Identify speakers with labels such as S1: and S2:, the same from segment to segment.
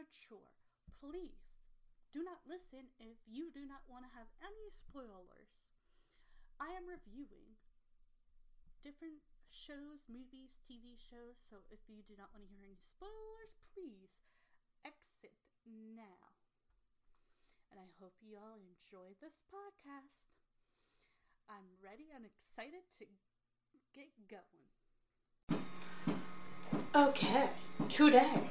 S1: mature. Please do not listen if you do not want to have any spoilers. I am reviewing different shows, movies, TV shows, so if you do not want to hear any spoilers, please exit now. And I hope you all enjoy this podcast. I'm ready and excited to get going. Okay, today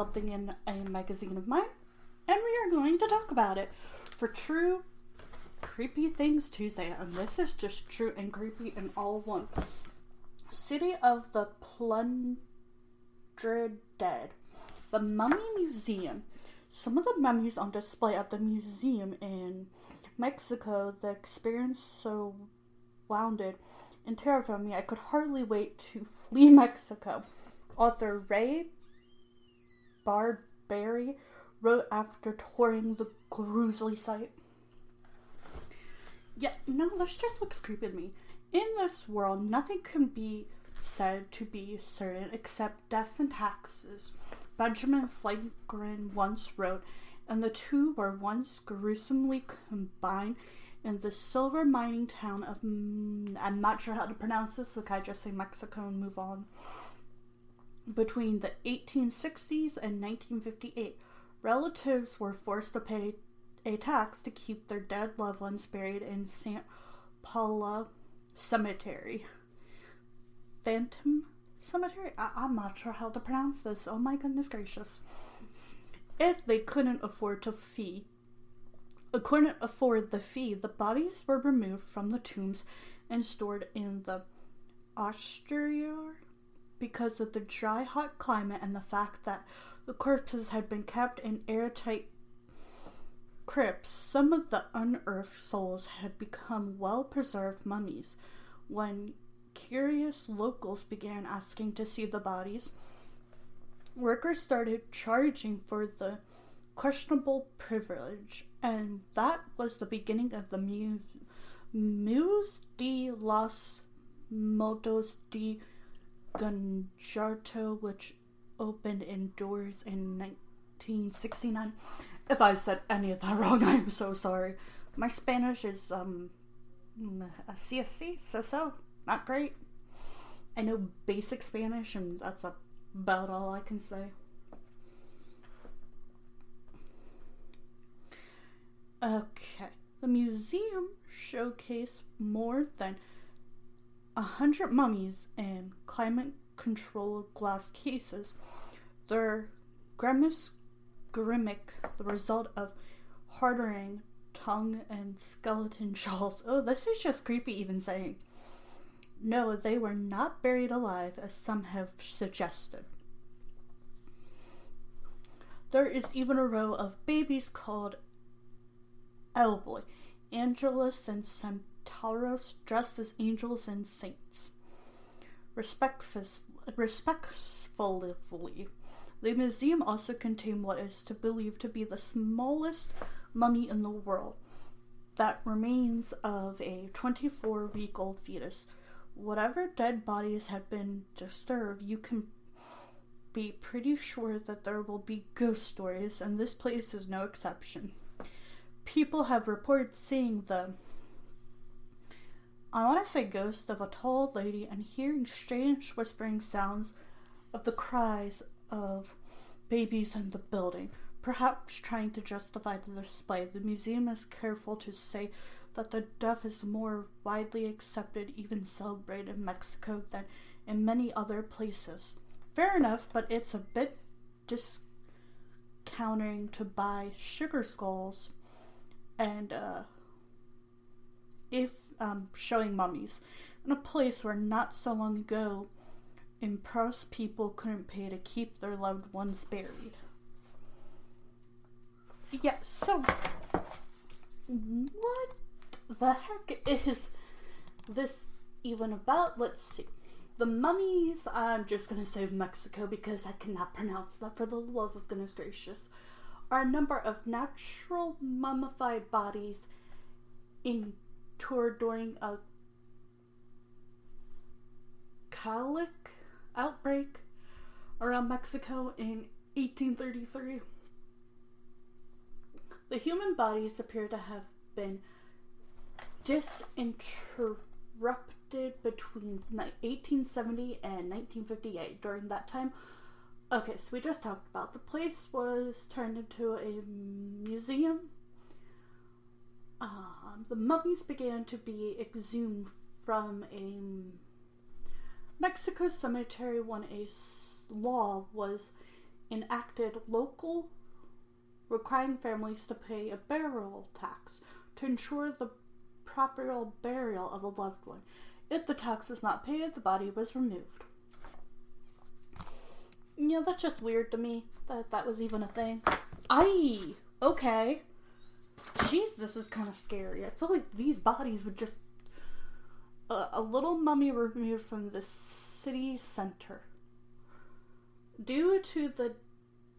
S1: something in a magazine of mine, and we are going to talk about it for True Creepy Things Tuesday. And this is just true and creepy in all one. City of the Plundered Dead. The Mummy Museum. Some of the mummies on display at the museum in Mexico, the experience so wounded and terrified me I could hardly wait to flee Mexico. Author Ray Bradbury wrote after touring the grisly site. Yeah, no, this just looks creepy to me. In this world, nothing can be said to be certain except death and taxes. Benjamin Franklin once wrote, and the two were once gruesomely combined in the silver mining town of. Mm, I'm not sure how to pronounce this, so can I just say Mexico and move on? Between the 1860s and 1958, relatives were forced to pay a tax to keep their dead loved ones buried in St. Paula Cemetery. Phantom Cemetery? I- I'm not sure how to pronounce this. Oh my goodness gracious if they couldn't afford to fee couldn't afford the fee, the bodies were removed from the tombs and stored in the ossuary because of the dry, hot climate and the fact that the corpses had been kept in airtight crypts. Some of the unearthed souls had become well preserved mummies. When curious locals began asking to see the bodies, workers started charging for the questionable privilege, and that was the beginning of the Muse, Muse de los Motos de Gonjarto, which opened indoors in 1969. If I said any of that wrong, I'm so sorry. My Spanish is, um, así así, so so, not great. I know basic Spanish, and that's about all I can say. Okay, the museum showcased more than a hundred mummies in climate controlled glass cases. Their grimace grimmick, the result of hardening tongue and skeleton shells. Oh, this is just creepy even saying. No, they were not buried alive, as some have suggested. There is even a row of babies called Elboy, Angelus and Centauros dressed as angels and saints. Respectfully, the museum also contained what is to believe to be the smallest mummy in the world. That remains of a 24 week old fetus whatever dead bodies have been disturbed, you can be pretty sure that there will be ghost stories, and this place is no exception. People have reported seeing the I want to say ghost of a tall lady and hearing strange whispering sounds of the cries of babies in the building, perhaps trying to justify the display. The museum is careful to say that the deaf is more widely accepted, even celebrated in Mexico than in many other places. Fair enough, but it's a bit dis- countering to buy sugar skulls and uh, um, showing mummies in a place where not so long ago impressed people couldn't pay to keep their loved ones buried. Yeah, so what the heck is this even about? Let's see. The mummies, I'm just gonna say Mexico because I cannot pronounce that for the love of goodness gracious, are a number of natural mummified bodies interred during a colic outbreak around Mexico in 1833. The human bodies appear to have been disinterrupted between 1870 and 1958. During that time, okay, so we just talked about the place was turned into a museum. Um, the mummies began to be exhumed from a Mexico cemetery when a law was enacted local requiring families to pay a burial tax to ensure the proper burial of a loved one. If the tax was not paid, the body was removed. You know, that's just weird to me that that was even a thing. Aye, okay. Jeez, this is kind of scary. I feel like these bodies would just. Uh, a little mummy removed from the city center. Due to the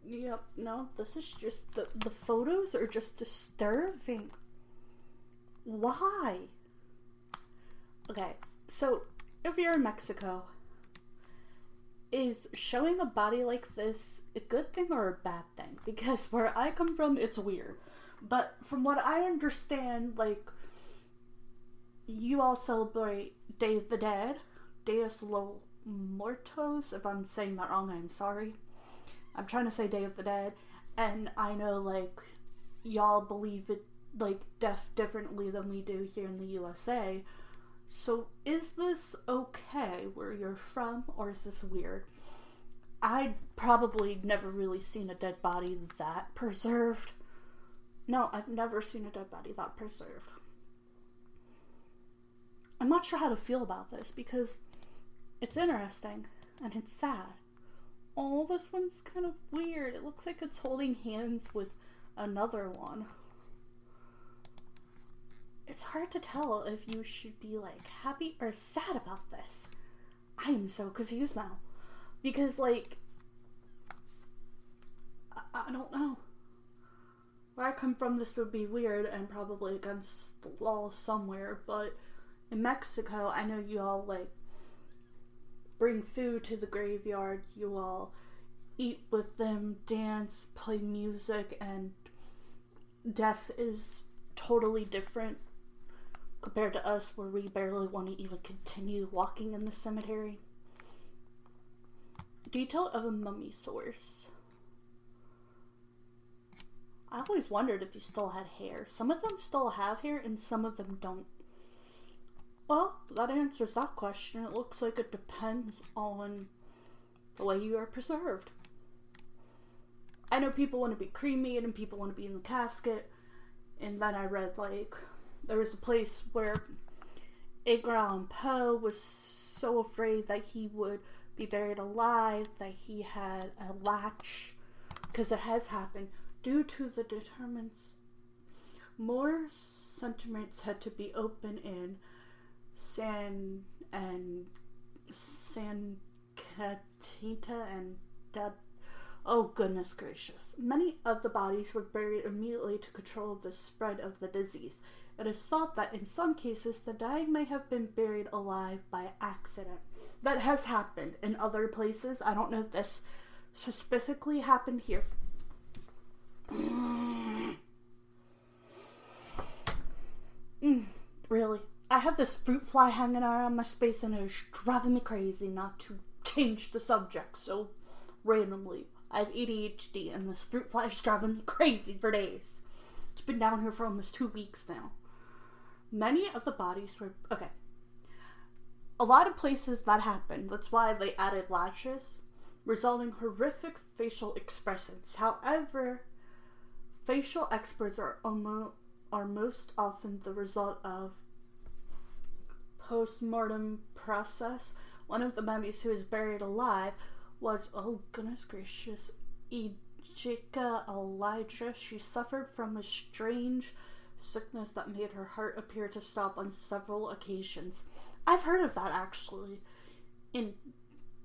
S1: Yep, no, this is just the the photos are just disturbing. Why? Okay, so if you're in Mexico, is showing a body like this a good thing or a bad thing? Because where I come from, it's weird. But from what I understand, like you all celebrate Day of the Dead, Dias los Muertos. If I'm saying that wrong, I'm sorry. I'm trying to say Day of the Dead, and I know like y'all believe it like death differently than we do here in the USA. So is this okay where you're from, or is this weird? I'd probably never really seen a dead body that preserved. No, I've never seen a dead body that preserved. I'm not sure how to feel about this because it's interesting and it's sad. Oh, this one's kind of weird. It looks like it's holding hands with another one. It's hard to tell if you should be like happy or sad about this. I am so confused now. Because, like, I, I don't know. Where I come from, this would be weird and probably against the law somewhere, but in Mexico, I know you all, like, bring food to the graveyard, you all eat with them, dance, play music, and death is totally different compared to us, where we barely want to even continue walking in the cemetery. Detail of a mummy source. I always wondered if you still had hair. Some of them still have hair, and some of them don't. Well, that answers that question. It looks like it depends on the way you are preserved. I know people want to be cremated and people want to be in the casket. And then I read, like, there was a place where Edgar Allan Poe was so afraid that he would be buried alive that he had a latch, because it has happened, due to the determinants. More sentiments had to be open in San and San Catita and Dad. Oh goodness gracious! Many of the bodies were buried immediately to control the spread of the disease. It is thought that in some cases the dying may have been buried alive by accident. That has happened in other places. I don't know if this specifically happened here. Mm, really? I have this fruit fly hanging around my space and it's driving me crazy not to change the subject so randomly. I have ADHD and this fruit fly is driving me crazy for days. It's been down here for almost two weeks now. Many of the bodies were. Okay. A lot of places that happened. That's why they added latches. resulting horrific facial expressions. However, facial experts are are most often the result of post-mortem process. One of the mummies who was buried alive was oh goodness gracious, Ejika Elijah. She suffered from a strange sickness that made her heart appear to stop on several occasions. I've heard of that actually in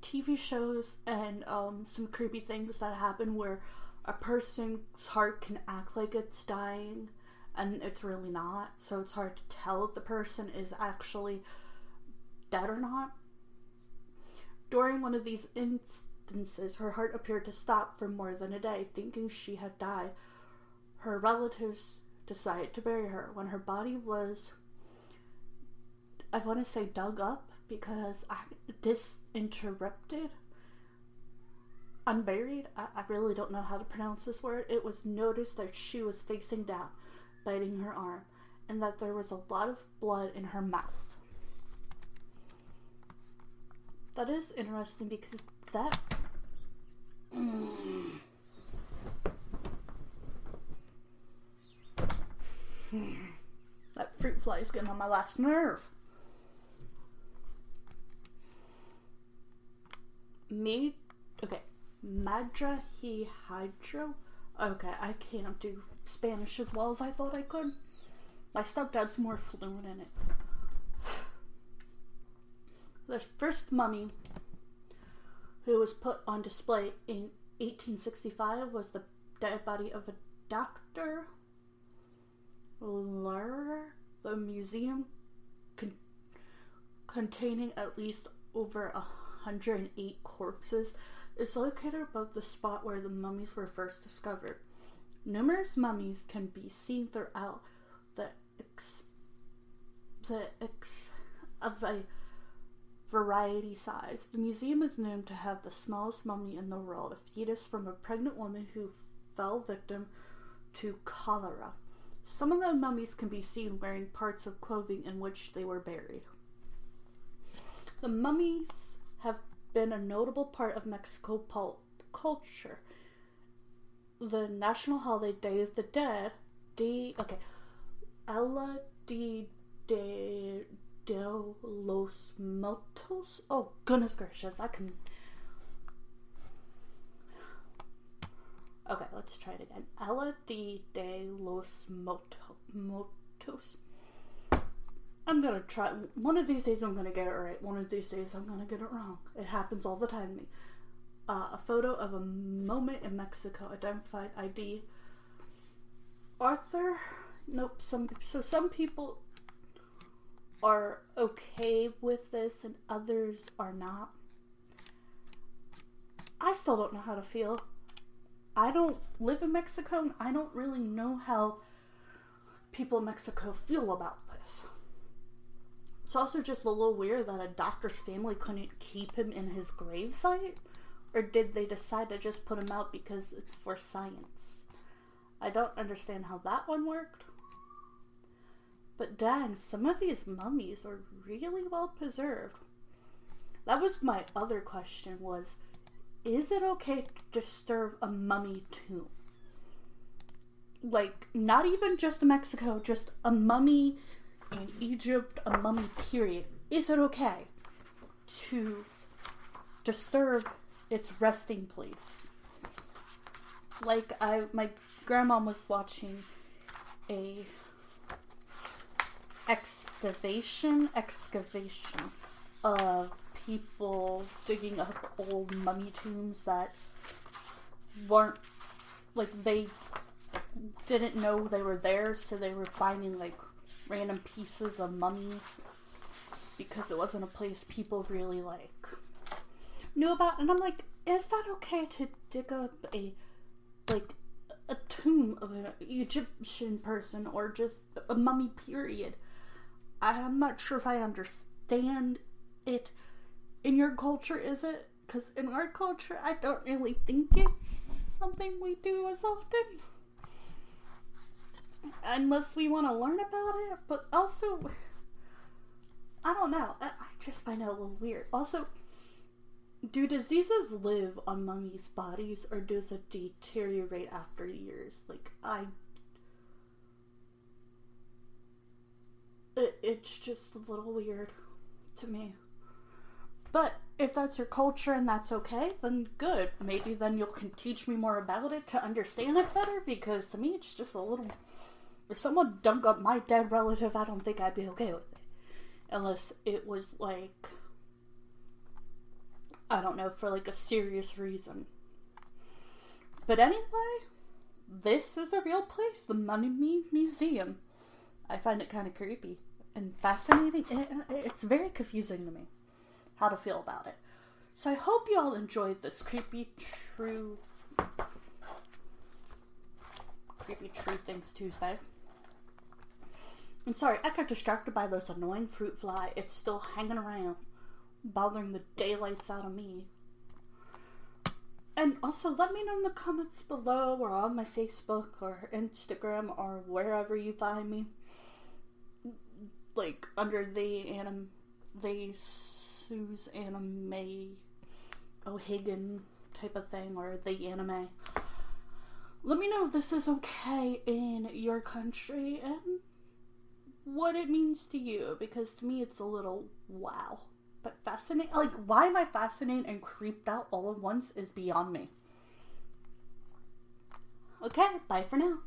S1: TV shows and um, some creepy things that happen where a person's heart can act like it's dying and it's really not. So it's hard to tell if the person is actually dead or not. During one of these instances, her heart appeared to stop for more than a day, thinking she had died. Her relatives decided to bury her. When her body was, I want to say, dug up because I disinterrupted, unburied. I, I really don't know how to pronounce this word. It was noticed that she was facing down, biting her arm, and that there was a lot of blood in her mouth. That is interesting because that. That fruit fly is getting on my last nerve. Me, okay, Madra he hydro. Okay, I can't do Spanish as well as I thought I could. My stepdad's more fluent in it. The first mummy who was put on display in 1865 was the dead body of a doctor Laurer, the museum con- containing at least over 108 corpses is located above the spot where the mummies were first discovered. Numerous mummies can be seen throughout the ex- the ex- of a variety size. The museum is known to have the smallest mummy in the world, a fetus from a pregnant woman who fell victim to cholera. Some of the mummies can be seen wearing parts of clothing in which they were buried. The mummies have been a notable part of Mexico culture. The national holiday Day of the Dead, D okay, Ella D de, de los Muertos. Oh goodness gracious, I can Okay, let's try it again. Ella de, de los Muertos. I'm gonna try. One of these days I'm gonna get it right. One of these days I'm gonna get it wrong. It happens all the time to me. Uh, a photo of a moment in Mexico. Identified ID. Arthur. Nope. Some so some people are okay with this and others are not. I still don't know how to feel. I don't live in Mexico and I don't really know how people in Mexico feel about this. It's also just a little weird that a doctor's family couldn't keep him in his gravesite. Or did they decide to just put him out because it's for science? I don't understand how that one worked. But dang, some of these mummies are really well preserved. That was my other question was is it okay to disturb a mummy tomb? Like, not even just Mexico, just a mummy Egypt, a mummy period. Is it okay to disturb its resting place? Like, I, my grandma was watching a excavation, excavation of people digging up old mummy tombs that weren't like they didn't know they were there, so they were finding like random pieces of mummies because it wasn't a place people really like knew about. And I'm like, is that okay to dig up a like a tomb of an Egyptian person or just a mummy? Period. I'm not sure if I understand it in your culture is it? Because in our culture, I don't really think it's something we do as often. Unless we want to learn about it. But also, I don't know. I, I just find it a little weird. Also, do diseases live on mummies' bodies or does it deteriorate after years? Like, I. It, it's just a little weird to me. But if that's your culture and that's okay, then good. Maybe then you can teach me more about it to understand it better because to me it's just a little. If someone dug up my dead relative, I don't think I'd be okay with it. Unless it was like I don't know, for like a serious reason. But anyway, this is a real place, the Mummy Museum. I find it kind of creepy and fascinating. It's very confusing to me how to feel about it. So I hope you all enjoyed this creepy true creepy true things Tuesday. I'm sorry, I got distracted by this annoying fruit fly. It's still hanging around bothering the daylights out of me. And also, let me know in the comments below or on my Facebook or Instagram or wherever you find me. Like, under the anim... They Sue's anime O'Hagan type of thing or the anime. Let me know if this is okay in your country and what it means to you because to me it's a little wow but fascinating. Like, why am I fascinated and creeped out all at once is beyond me. Okay, bye for now.